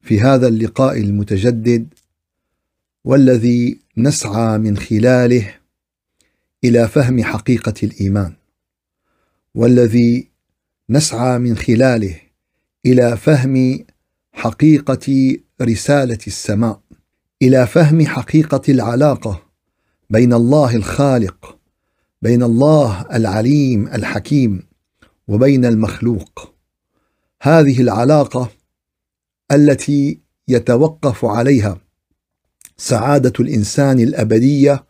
في هذا اللقاء المتجدد والذي نسعى من خلاله إلى فهم حقيقة الإيمان والذي نسعى من خلاله إلى فهم حقيقة رسالة السماء إلى فهم حقيقة العلاقة بين الله الخالق بين الله العليم الحكيم وبين المخلوق. هذه العلاقة التي يتوقف عليها سعادة الإنسان الأبدية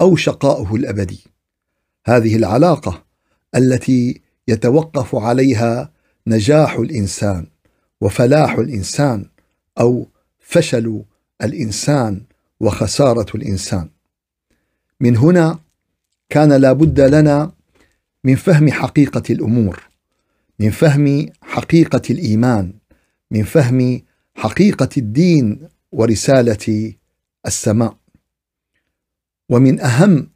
أو شقاؤه الأبدي. هذه العلاقة التي يتوقف عليها نجاح الإنسان وفلاح الإنسان أو فشل الإنسان وخسارة الإنسان. من هنا كان لابد لنا من فهم حقيقة الأمور من فهم حقيقة الإيمان من فهم حقيقة الدين ورسالة السماء. ومن أهم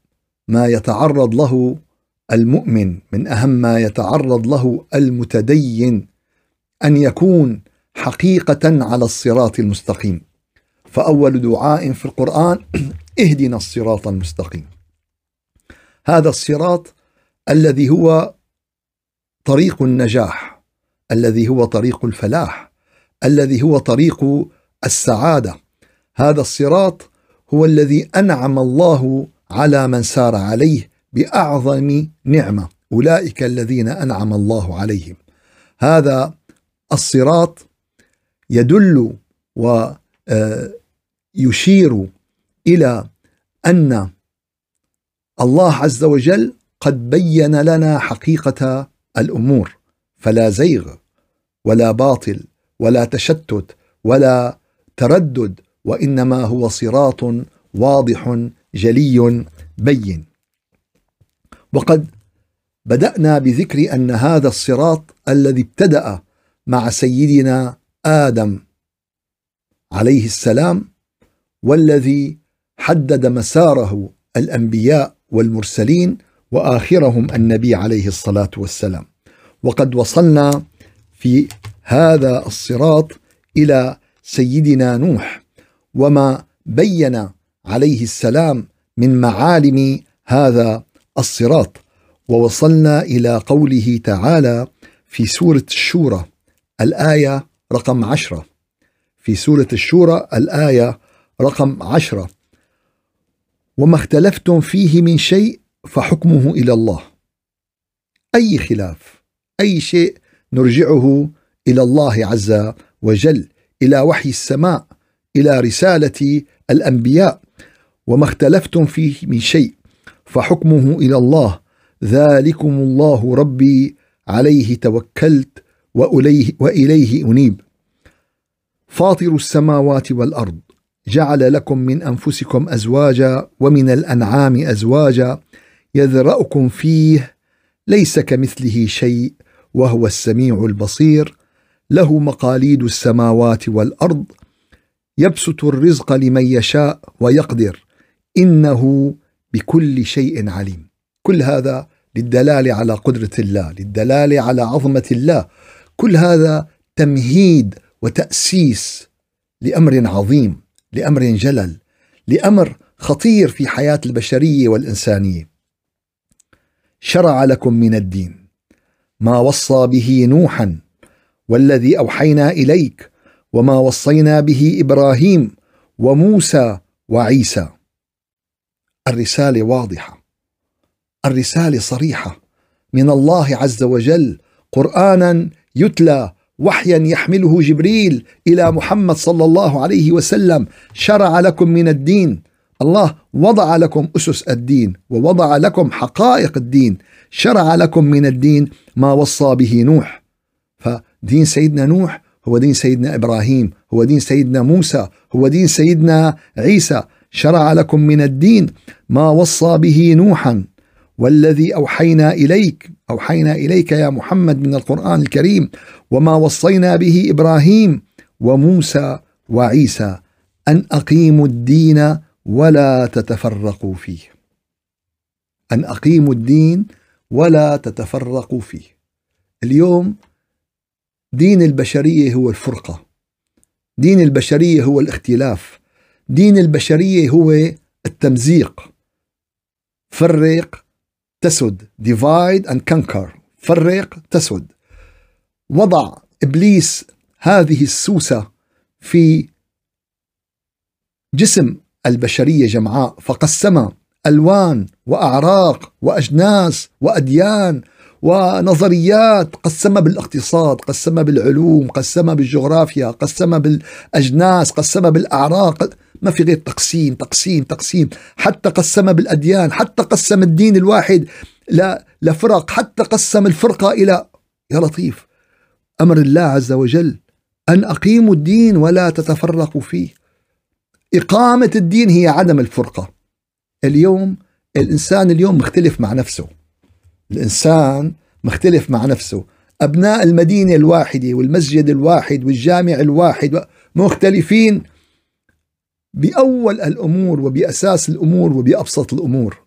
ما يتعرض له المؤمن من أهم ما يتعرض له المتدين أن يكون حقيقة على الصراط المستقيم. فأول دعاء في القرآن اهدنا الصراط المستقيم. هذا الصراط الذي هو طريق النجاح الذي هو طريق الفلاح. الذي هو طريق السعادة. هذا الصراط هو الذي أنعم الله على من سار عليه بأعظم نعمة. أولئك الذين أنعم الله عليهم. هذا الصراط يدل ويشير آه، إلى أن الله عز وجل قد بين لنا حقيقة الأمور. فلا زيغ ولا باطل ولا تشتت ولا تردد وإنما هو صراط واضح جلي بين. وقد بدأنا بذكر أن هذا الصراط الذي ابتدأ مع سيدنا آدم عليه السلام والذي حدد مساره الأنبياء والمرسلين وآخرهم النبي عليه الصلاة والسلام. وقد وصلنا في هذا الصراط إلى سيدنا نوح وما بين عليه السلام من معالم هذا الصراط. ووصلنا إلى قوله تعالى في سورة الشورى الآية رقم عشرة. في سورة الشورى الآية رقم عشرة. وما اختلفتم فيه من شيء فحكمه إلى الله. أي خلاف أي شيء نرجعه إلى الله عز وجل إلى وحي السماء إلى رسالة الأنبياء. وما اختلفتم فيه من شيء فحكمه إلى الله. ذلكم الله ربي عليه توكلت وإليه وإليه أنيب. فاطر السماوات والأرض جعل لكم من أنفسكم أزواجا ومن الأنعام أزواجا يذرأكم فيه ليس كمثله شيء وهو السميع البصير. له مقاليد السماوات والأرض يبسط الرزق لمن يشاء ويقدر إنه بكل شيء عليم. كل هذا للدلاله على قدرة الله للدلاله على عظمة الله. كل هذا تمهيد وتأسيس لأمر عظيم لأمر جلل لأمر خطير في حياة البشرية والإنسانية. شرع لكم من الدين ما وصى به نوحا والذي أوحينا إليك وما وصينا به إبراهيم وموسى وعيسى. الرسالة واضحة. الرسالة صريحة. من الله عز وجل قرانا يتلى وحيا يحمله جبريل إلى محمد صلى الله عليه وسلم. شرع لكم من الدين. الله وضع لكم أسس الدين ووضع لكم حقائق الدين. شرع لكم من الدين ما وصى به نوح. فدين سيدنا نوح هو دين سيدنا إبراهيم هو دين سيدنا موسى هو دين سيدنا عيسى. شرع لكم من الدين ما وصى به نوحا. والذي أوحينا إليك أوحينا إليك يا محمد من القرآن الكريم وما وصينا به إبراهيم وموسى وعيسى. أن أقيموا الدين ولا تتفرقوا فيه. أن أقيموا الدين ولا تتفرقوا فيه. اليوم دين البشرية هو الفرقة. دين البشرية هو الاختلاف. دين البشرية هو التمزيق. فرق تسد. Divide and conquer. فرق تسد. وضع إبليس هذه السوسة في جسم البشرية جمعاء فقسم ألوان وأعراق وأجناس وأديان ونظريات قسمها بالاقتصاد قسمها بالعلوم قسمها بالجغرافيا قسمها بالأجناس قسمها بالأعراق. ما في غير تقسيم تقسيم تقسيم. حتى قسم بالأديان حتى قسم الدين الواحد لفرق حتى قسم الفرقة إلى يا لطيف. أمر الله عز وجل أن أقيموا الدين ولا تتفرقوا فيه. إقامة الدين هي عدم الفرقة. اليوم الإنسان اليوم مختلف مع نفسه. الإنسان مختلف مع نفسه. أبناء المدينة الواحدة والمسجد الواحد والجامع الواحد مختلفين بأول الأمور وبأساس الأمور وبأبسط الأمور.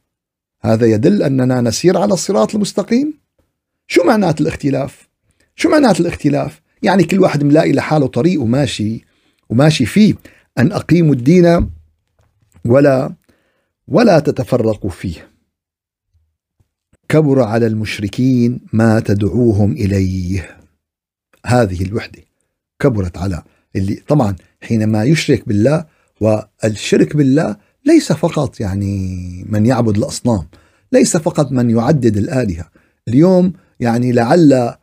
هذا يدل أننا نسير على الصراط المستقيم. شو معنات الاختلاف؟ شو معنات الاختلاف؟ يعني كل واحد ملاقي لحاله طريق وماشي وماشي فيه. أن أقيموا الدين ولا ولا تتفرقوا فيه. كبر على المشركين ما تدعوهم إليه. هذه الوحدة كبرت على اللي طبعا حينما يشرك بالله والشرك بالله ليس فقط يعني من يعبد الأصنام ليس فقط من يعدد الآلهة. اليوم يعني لعل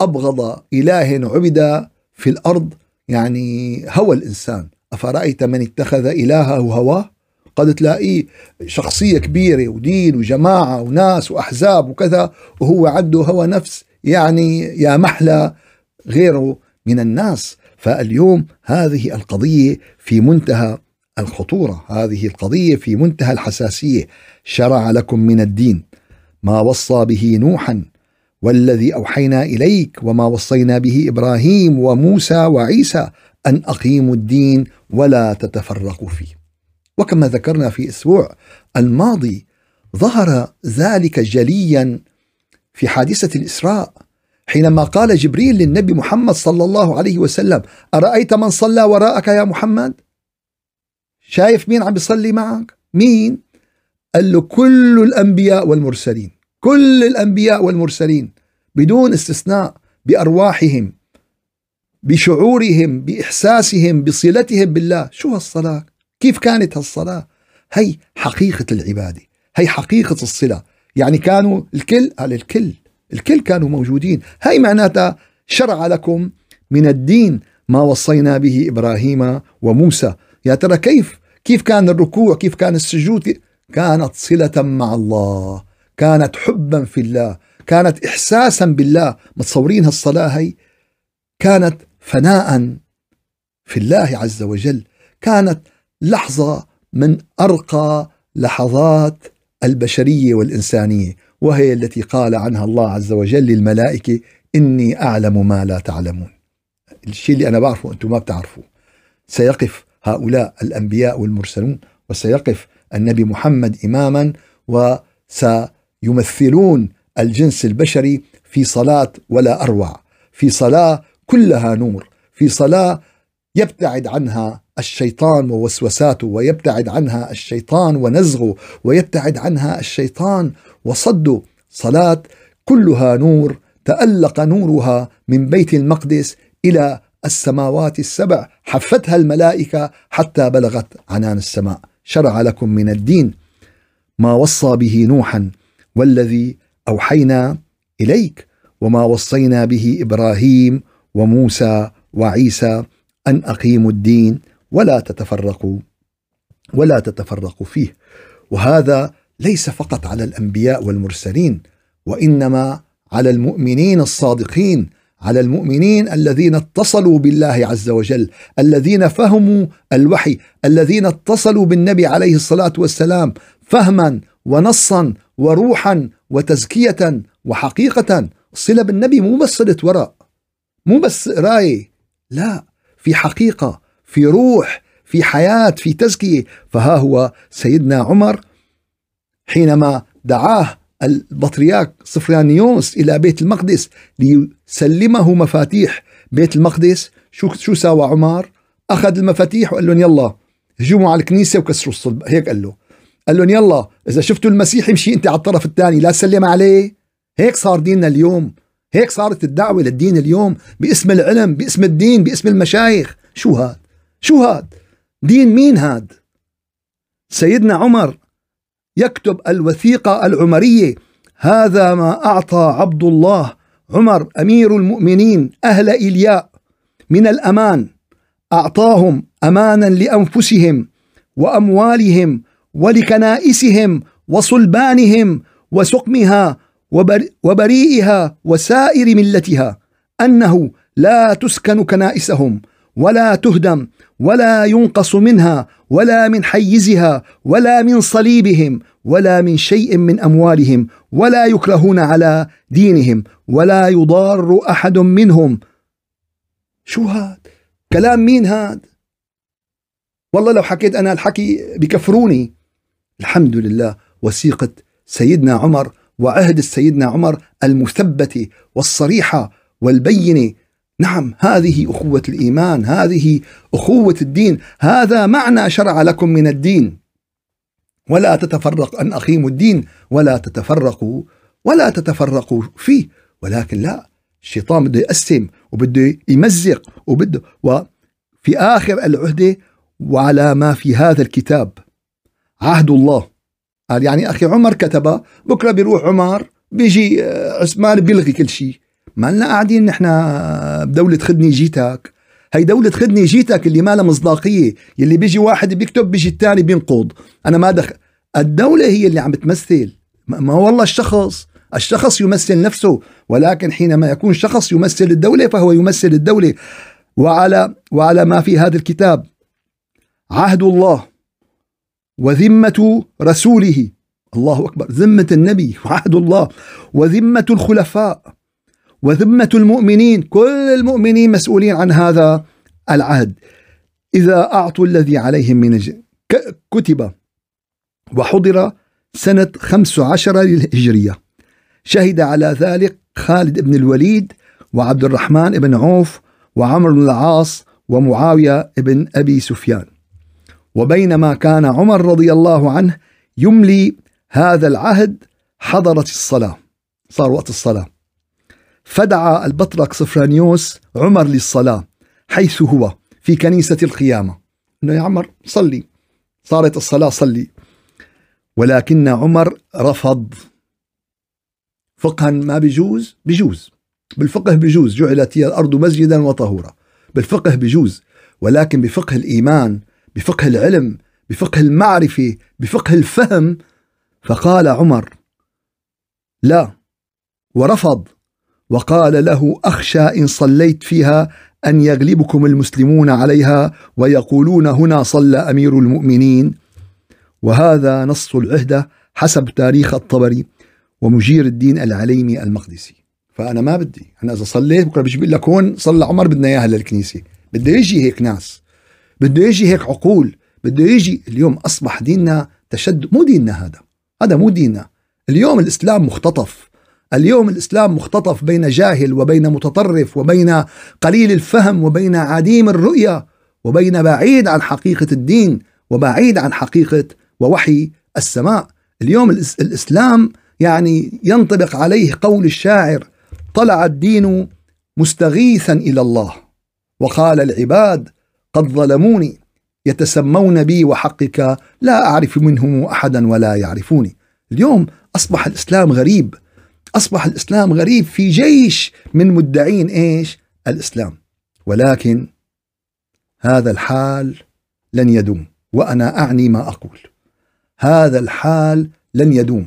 أبغض إله عبد في الأرض يعني هوى الإنسان. أفرأيت من اتخذ إلهه هواه؟ قد تلاقيه شخصية كبيرة ودين وجماعة وناس وأحزاب وكذا وهو عنده هوى نفس يعني يا محلى غيره من الناس فاليوم هذه القضية في منتهى الخطورة، هذه القضية في منتهى الحساسية، شرع لكم من الدين ما وصى به نوحا والذي أوحينا إليك وما وصينا به إبراهيم وموسى وعيسى أن أقيموا الدين ولا تتفرقوا فيه. وكما ذكرنا في أسبوع الماضي ظهر ذلك جليا في حادثة الإسراء حينما قال جبريل للنبي محمد صلى الله عليه وسلم أرأيت من صلى وراءك يا محمد؟ شايف مين عم بيصلي معك؟ مين؟ قال له كل الأنبياء والمرسلين كل الأنبياء والمرسلين بدون استثناء بأرواحهم بشعورهم بإحساسهم بصلتهم بالله. شو هالصلاة؟ كيف كانت هالصلاة؟ هي حقيقة العبادة هي حقيقة الصلة. يعني كانوا الكل قال الكل الكل كانوا موجودين. هاي معناتها شرع لكم من الدين ما وصينا به إبراهيم وموسى. يا ترى كيف كيف كان الركوع؟ كيف كان السجود؟ كانت صلة مع الله كانت حبا في الله كانت إحساسا بالله. متصورين هالصلاة هي؟ كانت فناء في الله عز وجل. كانت لحظة من أرقى لحظات البشرية والإنسانية وهي التي قال عنها الله عز وجل للملائكة إني أعلم ما لا تعلمون. الشيء اللي أنا بعرفه أنتم ما بتعرفوه. سيقف هؤلاء الأنبياء والمرسلون وسيقف النبي محمد إماما وسيمثلون الجنس البشري في صلاة ولا أروع في صلاة كلها نور في صلاة يبتعد عنها الشيطان ووسوساته ويبتعد عنها الشيطان ونزغه ويبتعد عنها الشيطان وصده. صلاة كلها نور تألق نورها من بيت المقدس إلى السماوات السبع. حفتها الملائكة حتى بلغت عنان السماء. شرع لكم من الدين. ما وصى به نوحا والذي أوحينا إليك وما وصينا به إبراهيم وموسى وعيسى أن أقيموا الدين ولا تتفرقوا ولا تتفرقوا فيه. وهذا ليس فقط على الأنبياء والمرسلين وإنما على المؤمنين الصادقين على المؤمنين الذين اتصلوا بالله عز وجل الذين فهموا الوحي الذين اتصلوا بالنبي عليه الصلاة والسلام فهما ونصا وروحا وتزكية وحقيقة. الصله بالنبي مو بس صله وراء مو بس قرايه لا. في حقيقة في روح في حياة في تزكية. فها هو سيدنا عمر حينما دعاه البطريرك صفرانيوس إلى بيت المقدس ليسلمه مفاتيح بيت المقدس. شو شو سوى عمر؟ أخذ المفاتيح وقال لهم يلا هجوموا على الكنيسة وكسروا الصلب. هيك قال له. قال لهم يلا إذا شفتوا المسيح يمشي أنت على الطرف الثاني لا تسلم عليه. هيك صار ديننا اليوم. هيك صارت الدعوة للدين اليوم باسم العلم باسم الدين باسم المشايخ. شو هاد؟ شو هاد؟ دين مين هاد؟ سيدنا عمر يكتب الوثيقة العمرية هذا ما أعطى عبد الله عمر أمير المؤمنين أهل إلياء من الأمان. أعطاهم أمانا لأنفسهم وأموالهم ولكنائسهم وصلبانهم وسقمها وبريئها وسائر ملتها أنه لا تسكن كنائسهم ولا تهدم ولا ينقص منها ولا من حيزها ولا من صليبهم ولا من شيء من أموالهم ولا يكرهون على دينهم ولا يضار أحد منهم. شو هاد؟ كلام مين هاد؟ والله لو حكيت أنا الحكي بكفروني. الحمد لله وثيقة سيدنا عمر وعهد سيدنا عمر المثبته والصريحه والبينه نعم هذه أخوة الإيمان هذه أخوة الدين هذا معنى شرع لكم من الدين. ولا تتفرق أن أخيم الدين ولا تتفرقوا ولا تتفرقوا فيه. ولكن لا الشيطان بده يقسم وبده يمزق وبده وفي آخر العهدة وعلى ما في هذا الكتاب. عهد الله. قال يعني أخي عمر كتبه بكرة بيروح عمر بيجي عثمان بيلغي كل شيء. ما لنا قاعدين نحن بدولة خدني جيتك. هي دولة خدني جيتك اللي ما لها مصداقية. يلي بيجي واحد بيكتب بيجي الثاني بينقض. أنا ما دخل الدولة هي اللي عم بتمثل. ما والله الشخص. الشخص يمثل نفسه. ولكن حينما يكون شخص يمثل الدولة فهو يمثل الدولة. وعلى وعلى ما في هذا الكتاب عهد الله. وذمة رسوله. الله أكبر. ذمة النبي وعهد الله. وذمة الخلفاء. وذمة المؤمنين. كل المؤمنين مسؤولين عن هذا العهد. إذا أعطوا الذي عليهم من كتب. وحضر سنة 15 للهجرية. شهد على ذلك خالد بن الوليد وعبد الرحمن بن عوف وعمر بن العاص ومعاوية بن أبي سفيان. وبينما كان عمر رضي الله عنه يملي هذا العهد حضرت الصلاة صار وقت الصلاة. فدعا البطرك صفرانيوس عمر للصلاة حيث هو في كنيسة القيامة إنه يا عمر صلي. صارت الصلاة صلي. ولكن عمر رفض. فقها ما بيجوز بيجوز بالفقه بيجوز جعلت هي الأرض مسجدا وطهورا. بالفقه بيجوز ولكن بفقه الإيمان بفقه العلم بفقه المعرفة بفقه الفهم. فقال عمر لا. ورفض. وقال له أخشى إن صليت فيها أن يغلبكم المسلمون عليها ويقولون هنا صلى أمير المؤمنين. وهذا نص العهدة حسب تاريخ الطبري ومجير الدين العليمي المقدسي. فأنا ما بدي أنا إذا صليت بكره بيجي بيقول لك هون صلى عمر بدنا إياها للكنيسة. بده يجي هيك ناس. بده يجي هيك عقول بده يجي اليوم أصبح ديننا تشدد مو ديننا هذا هذا مو ديننا. اليوم الإسلام مختطف. اليوم الإسلام مختطف بين جاهل وبين متطرف وبين قليل الفهم وبين عديم الرؤية وبين بعيد عن حقيقة الدين وبعيد عن حقيقة ووحي السماء. اليوم الإسلام يعني ينطبق عليه قول الشاعر طلع الدين مستغيثا إلى الله. وقال العباد قد ظلموني يتسمون بي وحقك لا أعرف منهم أحدا ولا يعرفوني. اليوم أصبح الإسلام غريب أصبح الإسلام غريب في جيش من مدعين إيش؟ الإسلام. ولكن هذا الحال لن يدوم وأنا أعني ما أقول. هذا الحال لن يدوم.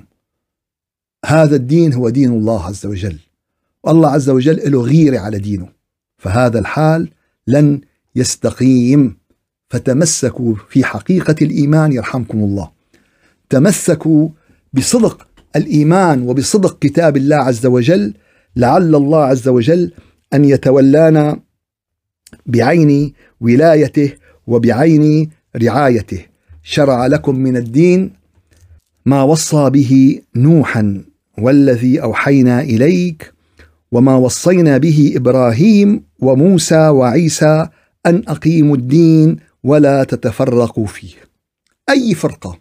هذا الدين هو دين الله عز وجل. والله عز وجل له غيرة على دينه. فهذا الحال لن يستقيم فتمسكوا في حقيقة الإيمان يرحمكم الله. تمسكوا بصدق الإيمان وبصدق كتاب الله عز وجل لعل الله عز وجل أن يتولانا بعين ولايته وبعين رعايته. شرع لكم من الدين ما وصى به نوحا والذي أوحينا إليك وما وصينا به إبراهيم وموسى وعيسى أن أقيموا الدين ولا تتفرقوا فيه. أي فرقة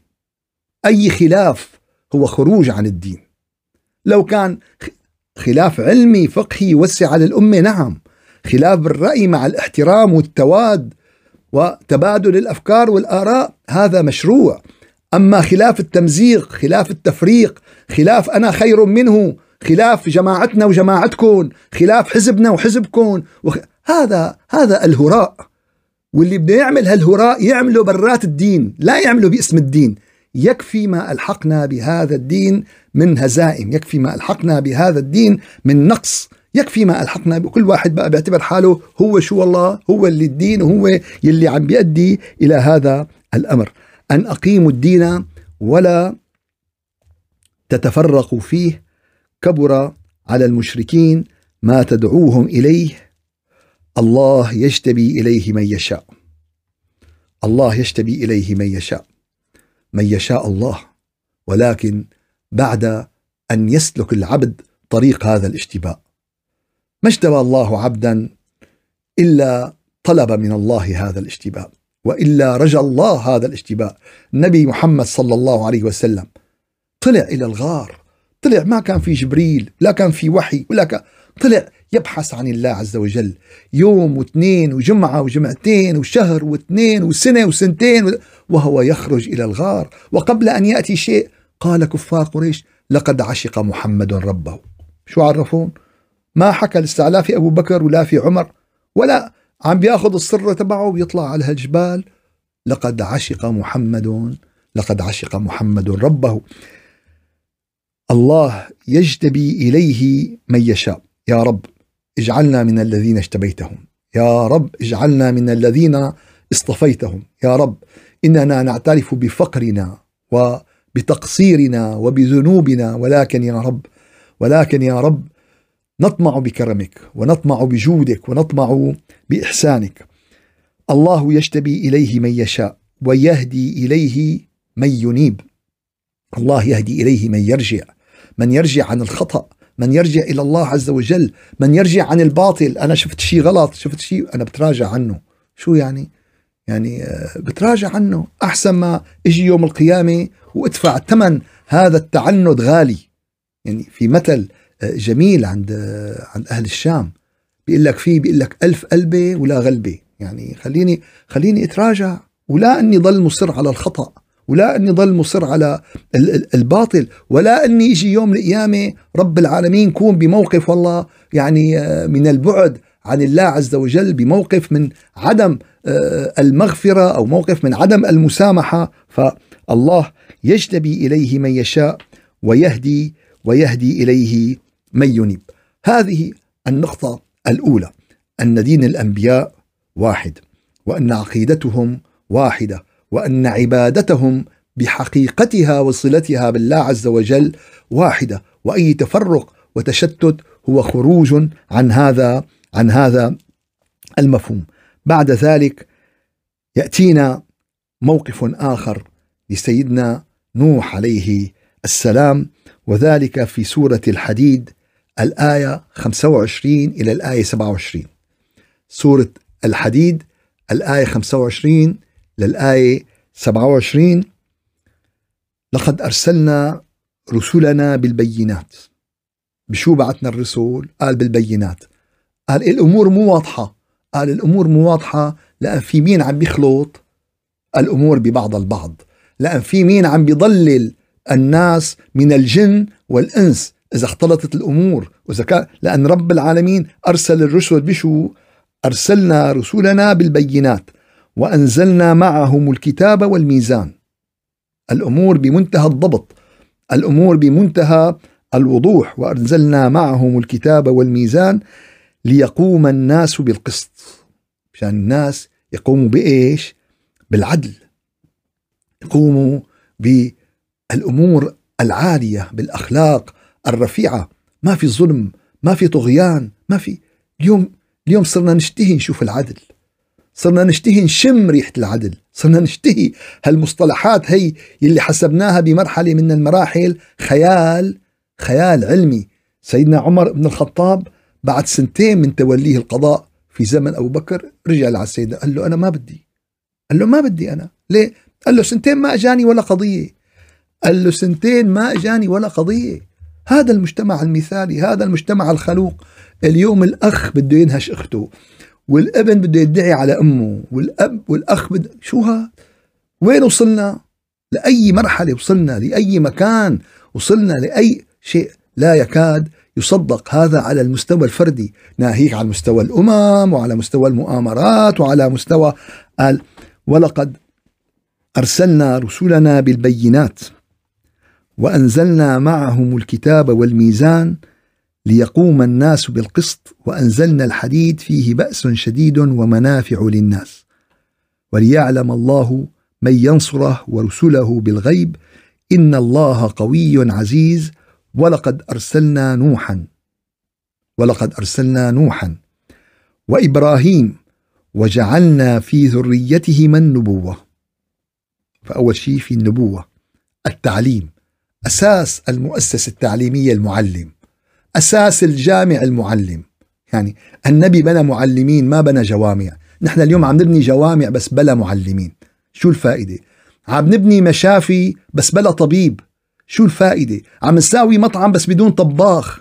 أي خلاف هو خروج عن الدين. لو كان خلاف علمي فقهي يوسع على الامه نعم، خلاف بالراي مع الاحترام والتواد وتبادل الأفكار والآراء هذا مشروع أما خلاف التمزيق خلاف التفريق خلاف أنا خير منه خلاف جماعتنا وجماعتكم خلاف حزبنا وحزبكم وخ... هذا هذا الهراء. واللي بده يعمل هالهراء يعمله برات الدين لا يعمله باسم الدين. يكفي ما ألحقنا بهذا الدين من هزائم يكفي ما ألحقنا بهذا الدين من نقص. يكفي ما ألحقنا بكل واحد بقى بيعتبر حاله هو شو والله هو اللي الدين وهو يلي عم بيؤدي إلى هذا الأمر. أن أقيموا الدين ولا تتفرقوا فيه كبر على المشركين ما تدعوهم إليه. الله يجتبي إليه من يشاء. الله يجتبي إليه من يشاء. من يشاء الله. ولكن بعد أن يسلك العبد طريق هذا الاشتباء. ما اجتبى الله عبدا إلا طلب من الله هذا الاشتباء. وإلا رجى الله هذا الاشتباء. النبي محمد صلى الله عليه وسلم. طلع إلى الغار. طلع ما كان في جبريل لا كان في وحي ولا كان طلع يبحث عن الله عز وجل. يوم واثنين وجمعة وجمعتين وشهر واثنين وسنة وسنتين وهو يخرج إلى الغار. وقبل أن يأتي شيء قال كفار قريش لقد عشق محمد ربه. شو عرفون؟ ما حكى لسه في أبو بكر ولا في عمر ولا عم بيأخذ السر تبعه ويطلع على هالجبال. لقد عشق محمد لقد عشق محمد ربه. الله يجتبي إليه من يشاء. يا رب اجعلنا من الذين اجتبيتهم يا رب اجعلنا من الذين اصطفيتهم. يا رب إننا نعترف بفقرنا وبتقصيرنا وبذنوبنا. ولكن يا رب ولكن يا رب نطمع بكرمك ونطمع بجودك ونطمع بإحسانك. الله يجتبي إليه من يشاء ويهدي إليه من ينيب. الله يهدي إليه من يرجع من يرجع عن الخطأ. من يرجع إلى الله عز وجل من يرجع عن الباطل. أنا شفت شيء غلط شفت شيء أنا بتراجع عنه. شو يعني؟ يعني آه، بتراجع عنه. أحسن ما إجي يوم القيامة وأدفع ثمن هذا التعنت غالي. يعني في مثل جميل عند عند أهل الشام. بيقول لك فيه بيقول لك ألف قلبة ولا غلبة. يعني خليني خليني أتراجع ولا أني ضل مصر على الخطأ. ولا أني ضل مصر على الباطل ولا أني يجي يوم القيامة رب العالمين كون بموقف والله يعني آه، من البعد عن الله عز وجل بموقف من عدم آه، المغفرة أو موقف من عدم المسامحة. فالله يجتبي إليه من يشاء ويهدي ويهدي إليه من ينيب. هذه النقطة الأولى أن دين الأنبياء واحد وأن عقيدتهم واحدة. وأن عبادتهم بحقيقتها وصلتها بالله عز وجل واحدة وأي تفرق وتشتت هو خروج عن هذا عن هذا المفهوم. بعد ذلك يأتينا موقف آخر لسيدنا نوح عليه السلام وذلك في سورة الحديد الآية 25 إلى الآية 27 سورة الحديد الآية 25 للآية 27 لقد أرسلنا رسلنا بالبينات. بشو بعثنا الرسل قال بالبينات. قال الأمور مو واضحة؟ قال الأمور مو واضحة. لأن في مين عم بيخلط؟ الأمور ببعض البعض. لأن في مين عم بيضلل الناس من الجن والإنس؟ إذا اختلطت الأمور. وإذا كان لأن رب العالمين أرسل الرسل بشو؟ أرسلنا رسلنا بالبينات. وأنزلنا معهم الكتاب والميزان. الأمور بمنتهى الضبط الأمور بمنتهى الوضوح وأنزلنا معهم الكتاب والميزان ليقوم الناس بالقسط. عشان الناس يقوموا بإيش؟ بالعدل. يقوموا بالأمور العالية بالأخلاق الرفيعة. ما في ظلم ما في طغيان ما في. اليوم اليوم صرنا نشتهي نشوف العدل. صرنا نشتهي نشم ريحة العدل. صرنا نشتهي هالمصطلحات هي اللي حسبناها بمرحلة من المراحل. خيال خيال علمي. سيدنا عمر بن الخطاب بعد سنتين من توليه القضاء في زمن أبو بكر رجع على السيدة قال له أنا ما بدي. قال له ما بدي أنا. ليه؟ قال له سنتين ما أجاني ولا قضية. قال له سنتين ما أجاني ولا قضية. هذا المجتمع المثالي هذا المجتمع الخلوق. اليوم الأخ بده ينهش أخته. والابن بده يدعي على أمه والأب والأخ بده شو هذا وين وصلنا؟ لأي مرحلة وصلنا؟ لأي مكان وصلنا؟ لأي شيء لا يكاد يصدق هذا على المستوى الفردي ناهيك على مستوى الأمم وعلى مستوى المؤامرات وعلى مستوى قال ولقد أرسلنا رسلنا بالبينات وأنزلنا معهم الكتاب والميزان ليقوم الناس بالقسط وأنزلنا الحديد فيه بأس شديد ومنافع للناس. وليعلم الله من ينصره ورسله بالغيب إن الله قوي عزيز ولقد أرسلنا نوحا ولقد أرسلنا نوحا وإبراهيم وجعلنا في ذريتهما النبوة فأول شيء في النبوة التعليم أساس المؤسسة التعليمية المعلم. أساس الجامع المعلم. يعني النبي بنى معلمين ما بنى جوامع. نحن اليوم عم نبني جوامع بس بلا معلمين. شو الفائدة؟ عم نبني مشافي بس بلا طبيب. شو الفائدة؟ عم نساوي مطعم بس بدون طباخ.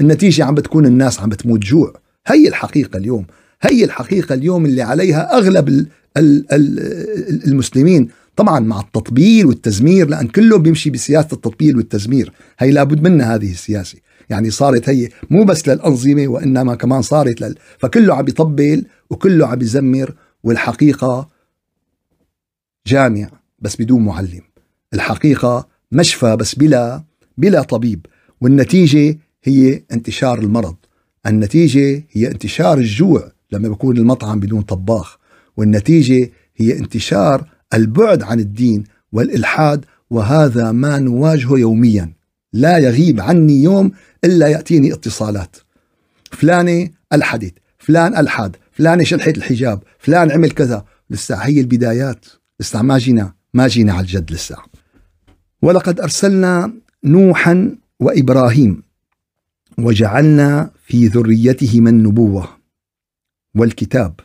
النتيجة عم بتكون الناس عم بتموت جوع. هي الحقيقة اليوم. هي الحقيقة اليوم اللي عليها أغلب المسلمين. طبعا مع التطبيل والتزمير لأن كله بيمشي بسياسة التطبيل والتزمير. هي لابد منها هذه السياسة. يعني صارت هي مو بس للأنظمة وإنما كمان صارت لل... فكله عم يطبل وكله عم يزمر والحقيقة جامع بس بدون معلم. الحقيقة مشفى بس بلا بلا طبيب. والنتيجة هي انتشار المرض. النتيجة هي انتشار الجوع لما بيكون المطعم بدون طباخ. والنتيجة هي انتشار البعد عن الدين والإلحاد وهذا ما نواجهه يوميا. لا يغيب عني يوم إلا يأتيني اتصالات. فلانة ألحدت فلان ألحد فلانة شلحت الحجاب فلان عمل كذا. لسه هي البدايات. لسه ما جينا ما جينا على الجد لسه. ولقد أرسلنا نوحا وإبراهيم وجعلنا في ذريتهما النبوة والكتاب.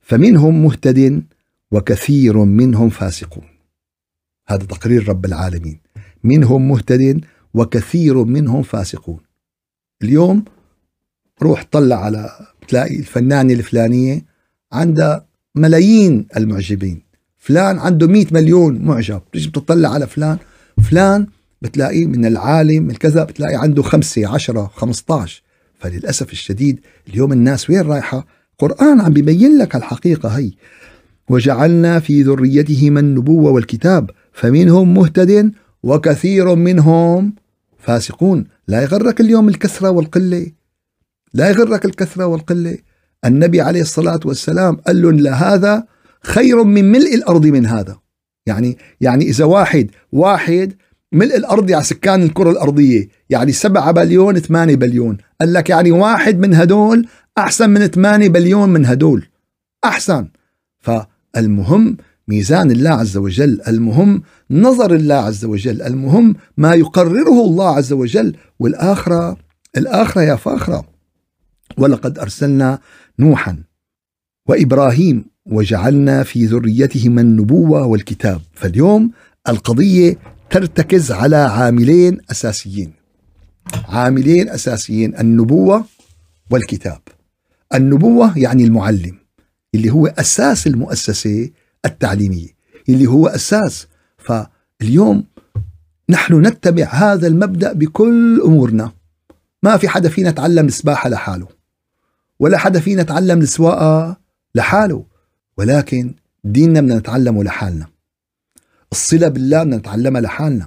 فمنهم مهتد وكثير منهم فاسقون. هذا تقرير رب العالمين. منهم مهتد وكثير منهم فاسقون. اليوم روح طلع على تلاقي الفنانة الفلانية عندها ملايين المعجبين. فلان عنده مئة مليون معجب. تيجي بتطلع على فلان فلان بتلاقيه من العالم من كذا بتلاقي عنده خمسة عشرة خمسة عشر فللأسف الشديد اليوم الناس وين رايحة؟ قرآن عم بيبين لك الحقيقة هي. وجعلنا في ذريتهما النبوة والكتاب فمنهم مهتد وكثير منهم فاسقون. لا يغرك اليوم الكثرة والقلة. لا يغرك الكثرة والقلة. النبي عليه الصلاة والسلام قال لهم لهذا خير من ملء الأرض من هذا. يعني يعني إذا واحد واحد ملء الأرض على سكان الكرة الأرضية يعني سبعة بليون ثمانية بليون. قال لك يعني واحد من هدول أحسن من ثمانية بليون من هدول. أحسن. فالمهم ميزان الله عز وجل المهم نظر الله عز وجل المهم ما يقرره الله عز وجل والآخرة الآخرة يا فاخرة. ولقد أرسلنا نوحا وإبراهيم وجعلنا في ذريتهما النبوة والكتاب. فاليوم القضية ترتكز على عاملين أساسيين. عاملين أساسيين النبوة والكتاب. النبوة يعني المعلم اللي هو أساس المؤسسة التعليمية اللي هو أساس. فاليوم نحن نتبع هذا المبدأ بكل أمورنا. ما في حدا فينا تعلم السباحة لحاله ولا حدا فينا تعلم السواقة لحاله ولكن ديننا بدنا نتعلمه لحالنا. الصلة بالله بدنا نتعلمها لحالنا.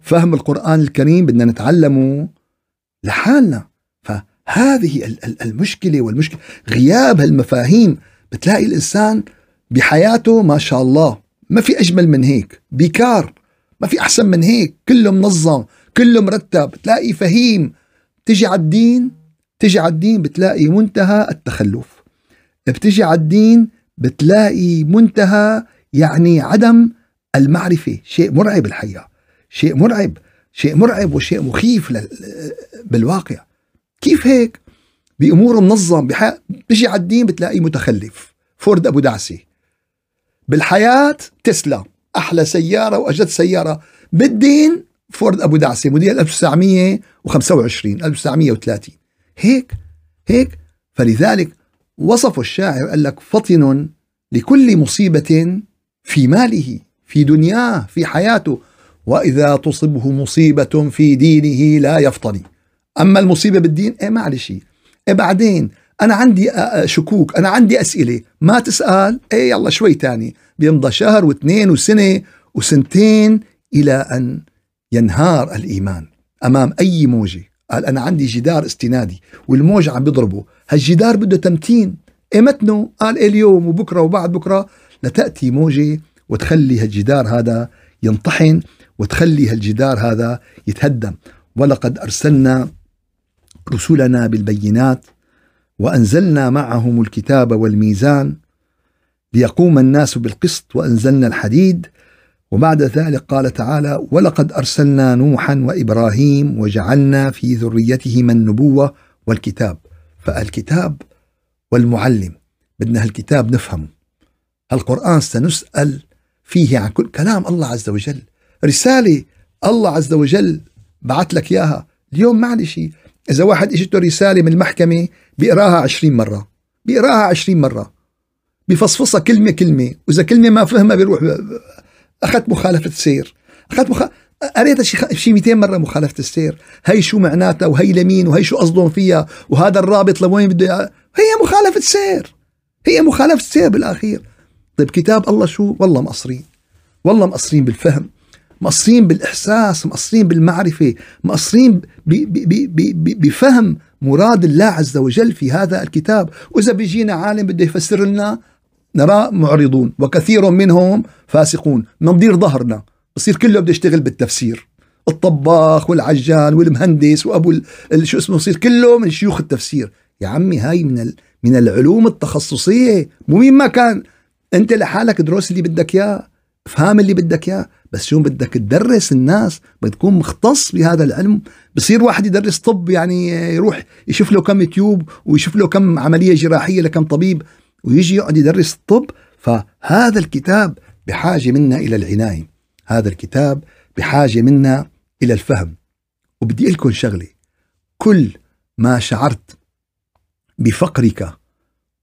فهم القرآن الكريم بدنا نتعلمه لحالنا. فهذه المشكلة والمشكلة غياب هالمفاهيم. بتلاقي الإنسان بحياته ما شاء الله. ما في أجمل من هيك. بيكار. ما في أحسن من هيك. كله منظم. كله مرتب. تلاقي فهيم. تجي على الدين. تجي على الدين بتلاقي منتهى التخلف. بتجي على الدين بتلاقي منتهى يعني عدم المعرفة. شيء مرعب الحقيقة. شيء مرعب. شيء مرعب وشيء مخيف بالواقع. كيف هيك؟ بأمور منظم. بحق على الدين بتلاقيه متخلف. فورد أبو دعسي. بالحياة تسلا. أحلى سيارة وأجد سيارة بالدين فورد أبو دعسي موديل 1925 1930 هيك هيك. فلذلك وصف الشاعر قال لك فطن لكل مصيبة في ماله في دنياه في حياته. وإذا تصبه مصيبة في دينه لا يفطن أما المصيبة بالدين إيه معلش. إيه بعدين؟ أنا عندي شكوك أنا عندي أسئلة. ما تسأل إيه يلا شوي تاني. بيمضى شهر واثنين وسنة وسنتين إلى أن ينهار الإيمان أمام أي موجة. قال أنا عندي جدار استنادي والموج عم بيضربه. هالجدار بده تمتين. إمتنه قال اليوم وبكرة وبعد بكرة؟ لتأتي موجة وتخلي هالجدار هذا ينطحن وتخلي هالجدار هذا يتهدم. ولقد أرسلنا رسلنا بالبينات وأنزلنا معهم الكتاب والميزان ليقوم الناس بالقسط وأنزلنا الحديد. وبعد ذلك قال تعالى ولقد أرسلنا نوحا وإبراهيم وجعلنا في ذريتهما النبوة والكتاب. فالكتاب والمعلم بدنا هالكتاب نفهمه القرآن سنسأل فيه عن كل كلام الله عز وجل. رسالة الله عز وجل بعث لك إياها. اليوم معلش إذا واحد اجته رسالة من المحكمة بيقراها عشرين مرة بيقراها عشرين مرة بفصفصها كلمة كلمة وإذا كلمة ما فهمها بيروح أخذت مخالفة سير أخذت مخ... قريتها شي شي 200 مرة مخالفة السير هي شو معناتها وهي لمين وهي شو قصدهم فيها وهذا الرابط لوين بده هي مخالفة سير هي مخالفة سير بالآخير. طيب كتاب الله شو؟ والله مقصرين والله مقصرين بالفهم. مقصرين بالإحساس مقصرين بالمعرفة مقصرين بفهم مراد الله عز وجل في هذا الكتاب. وإذا بيجينا عالم بده يفسر لنا نرى معرضون وكثير منهم فاسقون. بنضير ظهرنا بصير كله بده يشتغل بالتفسير. الطباخ والعجان والمهندس وأبو شو اسمه بصير كله من شيوخ التفسير. يا عمي هاي من من العلوم التخصصية. مو مين ما كان أنت لحالك دروس اللي بدك إياه افهم اللي بدك إياه. بس شو بدك تدرس الناس بتكون مختص بهذا العلم؟ بصير واحد يدرس طب يعني يروح يشوف له كم يوتيوب ويشوف له كم عملية جراحية لكم طبيب ويجي يقعد يدرس الطب فهذا الكتاب بحاجة منا إلى العناية. هذا الكتاب بحاجة منا إلى الفهم. وبدي أقول لكم شغلة. كل ما شعرت بفقرك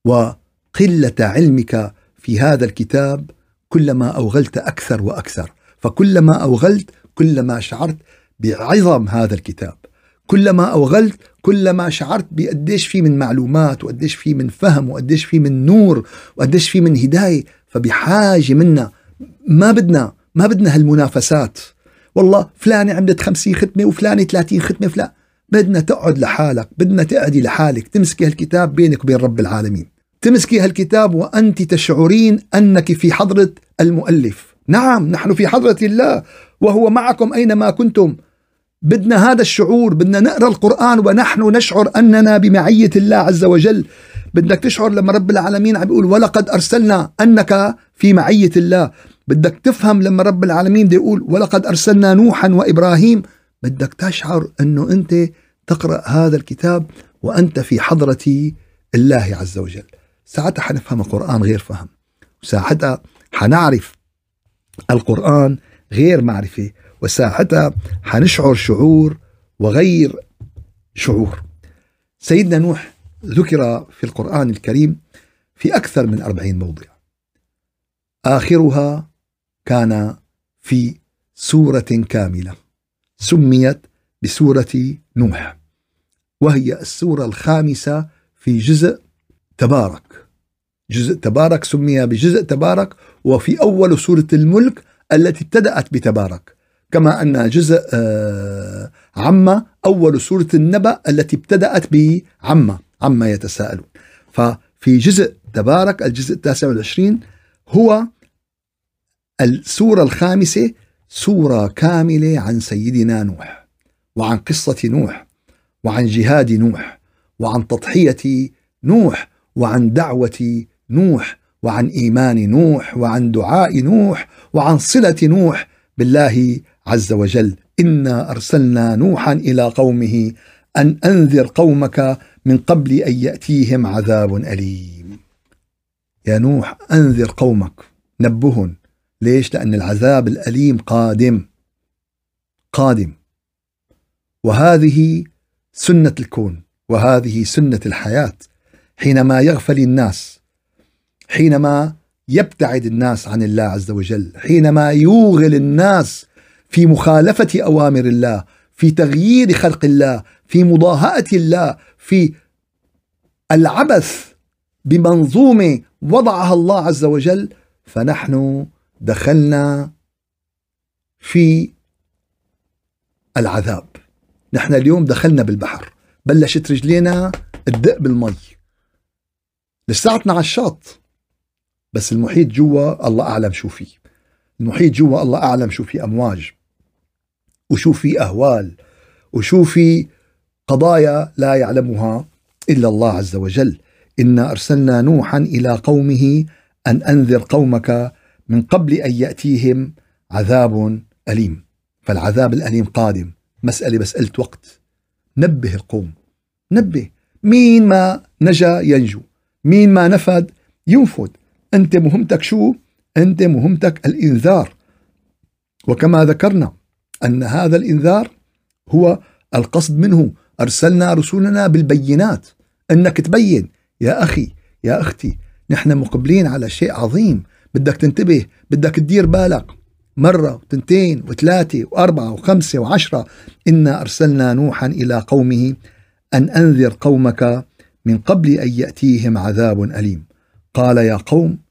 وقلة علمك في هذا الكتاب كلما أوغلت أكثر وأكثر. فكلما أوغلت كلما شعرت بعظم هذا الكتاب. كلما أوغلت كلما شعرت بقديش في من معلومات وقديش في من فهم وقديش في من نور وقديش في من هداية. فبحاجة منا ما بدنا ما بدنا هالمنافسات. والله فلانة عملت خمسين ختمة وفلانة ثلاثين ختمة فلان بدنا تقعد لحالك بدنا تقعدي لحالك تمسكي هالكتاب بينك وبين رب العالمين. تمسكي هالكتاب وأنت تشعرين أنك في حضرة المؤلف. نعم نحن في حضرة الله وهو معكم أينما كنتم. بدنا هذا الشعور بدنا نقرأ القرآن ونحن نشعر أننا بمعية الله عز وجل. بدك تشعر لما رب العالمين عم بيقول ولقد أرسلنا أنك في معية الله. بدك تفهم لما رب العالمين بده يقول ولقد أرسلنا نوحا وإبراهيم. بدك تشعر أنه أنت تقرأ هذا الكتاب وأنت في حضرة الله عز وجل. ساعتها حنفهم القرآن غير فهم. وساعتها حنعرف القرآن غير معرفة وساعتها حنشعر شعور وغير شعور. سيدنا نوح ذكر في القرآن الكريم في أكثر من أربعين موضع. آخرها كان في سورة كاملة سميت بسورة نوح وهي السورة الخامسة في جزء تبارك. جزء تبارك سمي بجزء تبارك وفي أول سورة الملك التي ابتدأت بتبارك. كما أن جزء آه، عما أول سورة النبأ التي ابتدأت بعما عما يتساءلون. ففي جزء تبارك الجزء التاسع والعشرين هو السورة الخامسة سورة كاملة عن سيدنا نوح وعن قصة نوح وعن جهاد نوح وعن تضحية نوح وعن دعوة نوح وعن إيمان نوح وعن دعاء نوح وعن صلة نوح بالله عز وجل. إنا أرسلنا نوحا إلى قومه أن أنذر قومك من قبل أن يأتيهم عذاب أليم. يا نوح أنذر قومك. نبهن ليش؟ لأن العذاب الأليم قادم. قادم. وهذه سنة الكون. وهذه سنة الحياة. حينما يغفل الناس حينما يبتعد الناس عن الله عز وجل حينما يوغل الناس في مخالفة أوامر الله في تغيير خلق الله في مضاهأة الله في العبث بمنظومة وضعها الله عز وجل فنحن دخلنا في العذاب. نحن اليوم دخلنا بالبحر. بلشت رجلينا تدق بالمي. لساتنا على الشاط بس المحيط جوا الله أعلم شو فيه. المحيط جوا الله أعلم شو في أمواج وشو في أهوال وشو في قضايا لا يعلمها إلا الله عز وجل. إنا أرسلنا نوحا إلى قومه أن أنذر قومك من قبل أن يأتيهم عذاب أليم. فالعذاب الأليم قادم. مسألة مسألة وقت. نبه القوم. نبه. مين ما نجا ينجو. مين ما نفد ينفد. أنت مهمتك شو؟ أنت مهمتك الإنذار. وكما ذكرنا أن هذا الإنذار هو القصد منه. أرسلنا رسولنا بالبينات أنك تبين. يا أخي يا أختي نحن مقبلين على شيء عظيم. بدك تنتبه بدك تدير بالك. مرة وتنتين وثلاثة وأربعة وخمسة وعشرة. إنا أرسلنا نوحا إلى قومه أن أنذر قومك من قبل أن يأتيهم عذاب أليم. قال يا قوم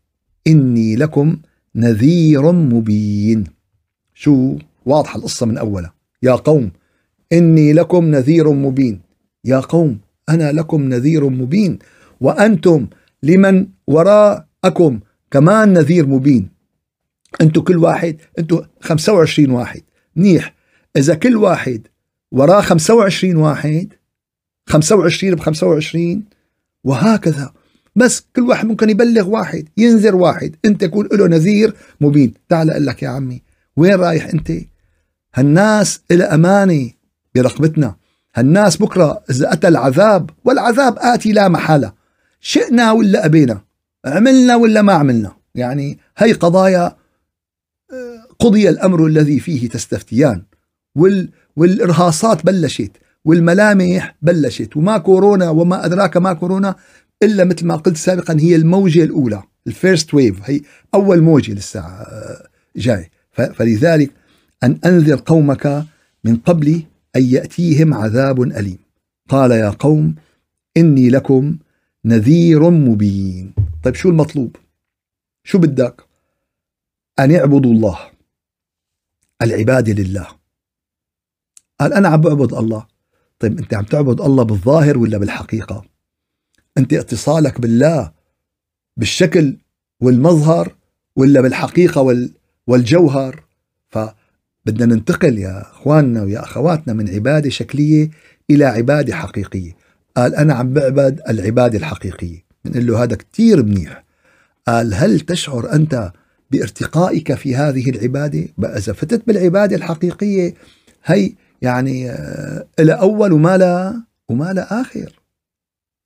إني لكم نذير مبين. شو؟ واضحة القصة من أولها. يا قوم إني لكم نذير مبين. يا قوم أنا لكم نذير مبين. وأنتم لمن وراءكم كمان نذير مبين. أنتم كل واحد أنتم 25 واحد. منيح. إذا كل واحد وراه 25 واحد 25 ب 25 وهكذا. بس كل واحد ممكن يبلغ واحد ينذر واحد. انت يكون له نذير مبين. تعال أقول لك يا عمي وين رايح أنت؟ هالناس إلى أمانة برقبتنا. هالناس بكرة إذا أتى العذاب والعذاب آتي لا محالة. شئنا ولا أبينا؟ عملنا ولا ما عملنا؟ يعني هي قضايا آه، قضي الأمر الذي فيه تستفتيان. وال والإرهاصات بلشت والملامح بلشت. وما كورونا وما أدراك ما كورونا إلا مثل ما قلت سابقا هي الموجة الأولى ال first wave هي أول موجة لسه آه، جاي. فلذلك أن أنذر قومك من قبل أن يأتيهم عذاب أليم. قال يا قوم إني لكم نذير مبين. طيب شو المطلوب؟ شو بدك؟ أن يعبدوا الله العبادة لله. قال أنا عم بعبد الله. طيب أنت عم تعبد الله بالظاهر ولا بالحقيقة؟ أنت اتصالك بالله بالشكل والمظهر ولا بالحقيقة والجوهر؟ فبدنا ننتقل يا إخواننا ويا أخواتنا من عبادة شكلية إلى عبادة حقيقية. قال أنا عم بعبد العبادة الحقيقية. بنقول له هذا كثير منيح. قال هل تشعر أنت بارتقائك في هذه العبادة؟ إذا فتت بالعبادة الحقيقية هي يعني آه، إلى أول وما لا وما لا آخر.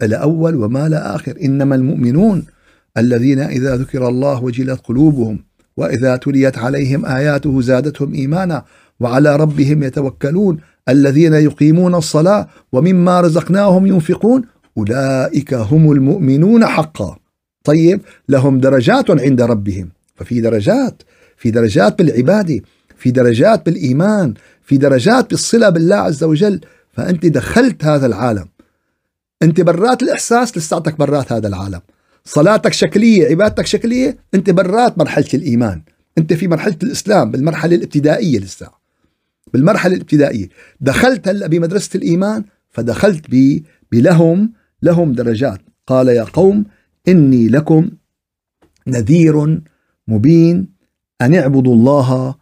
إلى أول وما لا آخر. إنما المؤمنون الذين إذا ذكر الله وجلت قلوبهم وإذا تليت عليهم آياته زادتهم إيمانا وعلى ربهم يتوكلون الذين يقيمون الصلاة ومما رزقناهم ينفقون أولئك هم المؤمنون حقا. طيب لهم درجات عند ربهم. ففي درجات في درجات بالعباده في درجات بالإيمان في درجات بالصلة بالله عز وجل. فأنت دخلت هذا العالم. انت برات الاحساس لساتك برات هذا العالم. صلاتك شكلية عبادتك شكلية انت برات مرحلة الإيمان. انت في مرحلة الإسلام بالمرحلة الابتدائية لسه بالمرحلة الابتدائية. دخلت هلأ بمدرسة الإيمان فدخلت ب بلهم لهم درجات. قال يا قوم إني لكم نذير مبين أن اعبدوا الله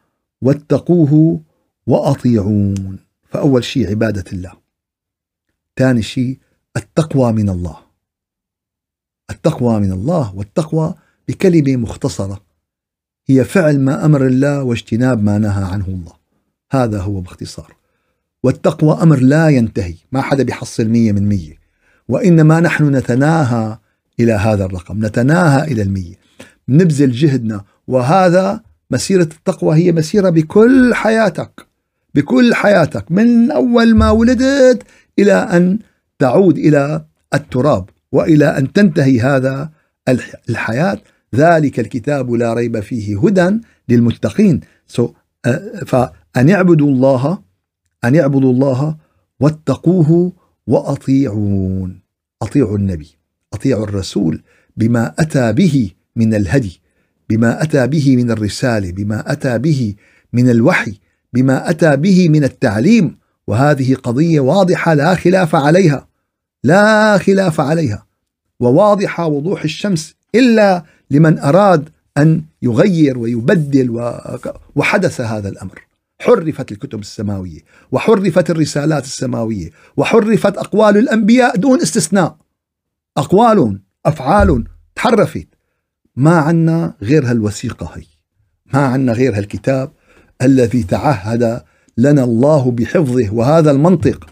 واتقوه وأطيعون. فأول شيء عبادة الله. ثاني شيء التقوى من الله. التقوى من الله والتقوى بكلمة مختصرة. هي فعل ما أمر الله واجتناب ما نهى عنه الله. هذا هو باختصار. والتقوى أمر لا ينتهي. ما حدا بيحصل مية من مية. وإنما نحن نتناهى إلى هذا الرقم. نتناهى إلى المية. نبذل جهدنا. وهذا مسيرة التقوى هي مسيرة بكل حياتك. بكل حياتك. من أول ما ولدت إلى أن تعود إلى التراب وإلى أن تنتهي هذا الحياة. ذلك الكتاب لا ريب فيه هدى للمتقين. So, uh, فأن يعبدوا الله أن يعبدوا الله واتقوه وأطيعون. أطيعوا النبي أطيعوا الرسول بما أتى به من الهدي بما أتى به من الرسالة بما أتى به من الوحي بما أتى به من التعليم. وهذه قضية واضحة لا خلاف عليها لا خلاف عليها وواضحة وضوح الشمس إلا لمن أراد أن يغير ويبدل وحدث هذا الأمر. حرفت الكتب السماوية وحرفت الرسالات السماوية وحرفت أقوال الأنبياء دون استثناء. أقوال أفعال تحرفت. ما عنا غير هالوثيقة هي. ما عنا غير هالكتاب الذي تعهد لنا الله بحفظه. وهذا المنطق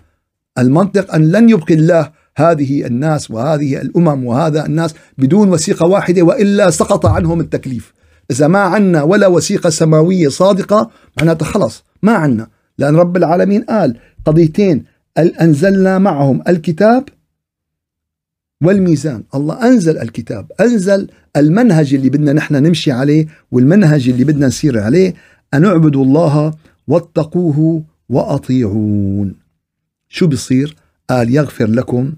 المنطق أن لن يبقي الله هذه الناس وهذه الأمم وهذا الناس بدون وثيقة واحدة وإلا سقط عنهم التكليف. إذا ما عنا ولا وثيقة سماوية صادقة معناتها خلص ما عنا. لأن رب العالمين قال قضيتين أنزلنا معهم الكتاب والميزان. الله أنزل الكتاب أنزل المنهج اللي بدنا نحن نمشي عليه والمنهج اللي بدنا نسير عليه. أن اعبدوا الله واتقوه وأطيعون. شو بيصير قال يغفر لكم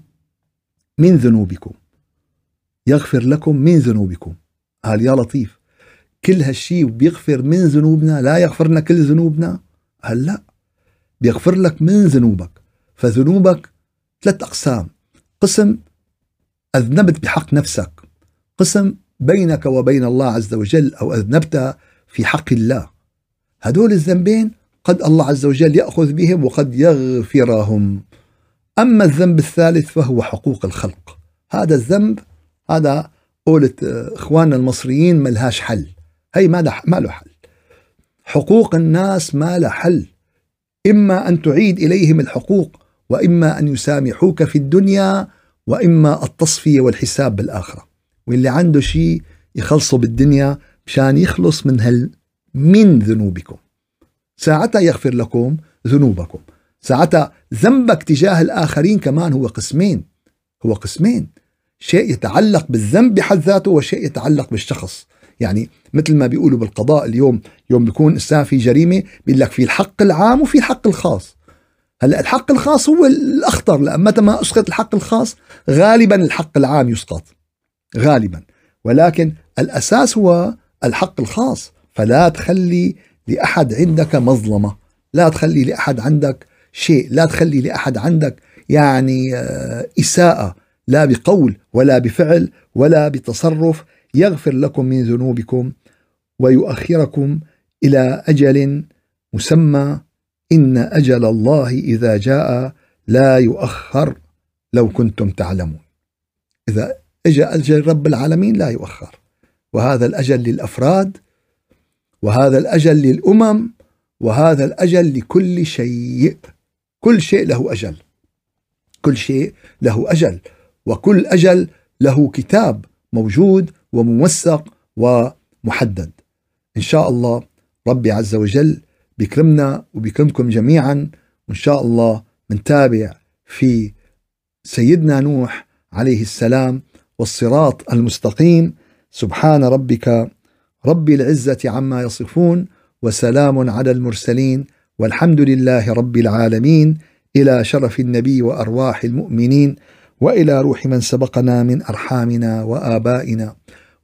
من ذنوبكم. يغفر لكم من ذنوبكم. قال يا لطيف كل هالشيء بيغفر من ذنوبنا؟ لا يغفر لنا كل ذنوبنا؟ قال لا بيغفر لك من ذنوبك. فذنوبك ثلاث أقسام. قسم أذنبت بحق نفسك. قسم بينك وبين الله عز وجل أو أذنبت في حق الله. هدول الذنبين قد الله عز وجل يأخذ بهم وقد يغفرهم. أما الذنب الثالث فهو حقوق الخلق. هذا الذنب هذا قولة إخواننا المصريين ملهاش حل. هي ما ما له حل. حقوق الناس ما له حل. إما أن تعيد إليهم الحقوق وإما أن يسامحوك في الدنيا وإما التصفية والحساب بالآخرة. واللي عنده شيء يخلصه بالدنيا مشان يخلص من هال من ذنوبكم. ساعتها يغفر لكم ذنوبكم. ساعتها ذنبك تجاه الآخرين كمان هو قسمين. هو قسمين. شيء يتعلق بالذنب بحد ذاته وشيء يتعلق بالشخص. يعني مثل ما بيقولوا بالقضاء اليوم يوم بيكون انسان في جريمة بيقول لك في الحق العام وفي الحق الخاص. هلأ الحق الخاص هو الأخطر لأن متى ما أسقط الحق الخاص غالبا الحق العام يسقط. غالبا. ولكن الأساس هو الحق الخاص. فلا تخلي لأحد عندك مظلمة. لا تخلي لأحد عندك شيء. لا تخلي لأحد عندك يعني آه، إساءة. لا بقول ولا بفعل ولا بتصرف يغفر لكم من ذنوبكم ويؤخركم إلى أجل مسمى. إن أجل الله إذا جاء لا يؤخر. لو كنتم تعلمون. إذا اجى أجل رب العالمين لا يؤخر. وهذا الأجل للأفراد وهذا الأجل للأمم وهذا الأجل لكل شيء. كل شيء له أجل. كل شيء له أجل. وكل أجل له كتاب موجود وموثق ومحدد. إن شاء الله ربي عز وجل بيكرمنا وبيكرمكم جميعا. وإن شاء الله منتابع في سيدنا نوح عليه السلام والصراط المستقيم. سبحان ربك رب العزة عما يصفون وسلام على المرسلين والحمد لله رب العالمين إلى شرف النبي وأرواح المؤمنين وإلى روح من سبقنا من أرحامنا وآبائنا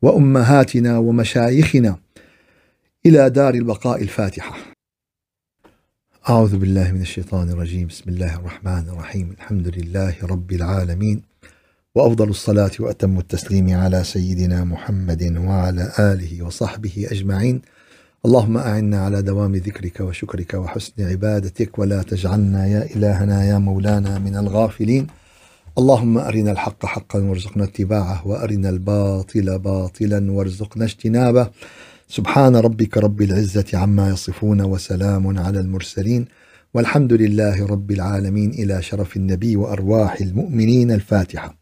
وأمهاتنا ومشايخنا إلى دار البقاء الفاتحة. أعوذ بالله من الشيطان الرجيم. بسم الله الرحمن الرحيم. الحمد لله رب العالمين. وأفضل الصلاة وأتم التسليم على سيدنا محمد وعلى آله وصحبه أجمعين. اللهم أعنا على دوام ذكرك وشكرك وحسن عبادتك ولا تجعلنا يا إلهنا يا مولانا من الغافلين. اللهم أرنا الحق حقا وارزقنا اتباعه وأرنا الباطل باطلا وارزقنا اجتنابه. سبحان ربك رب العزة عما يصفون وسلام على المرسلين. والحمد لله رب العالمين. إلى شرف النبي وأرواح المؤمنين. الفاتحة.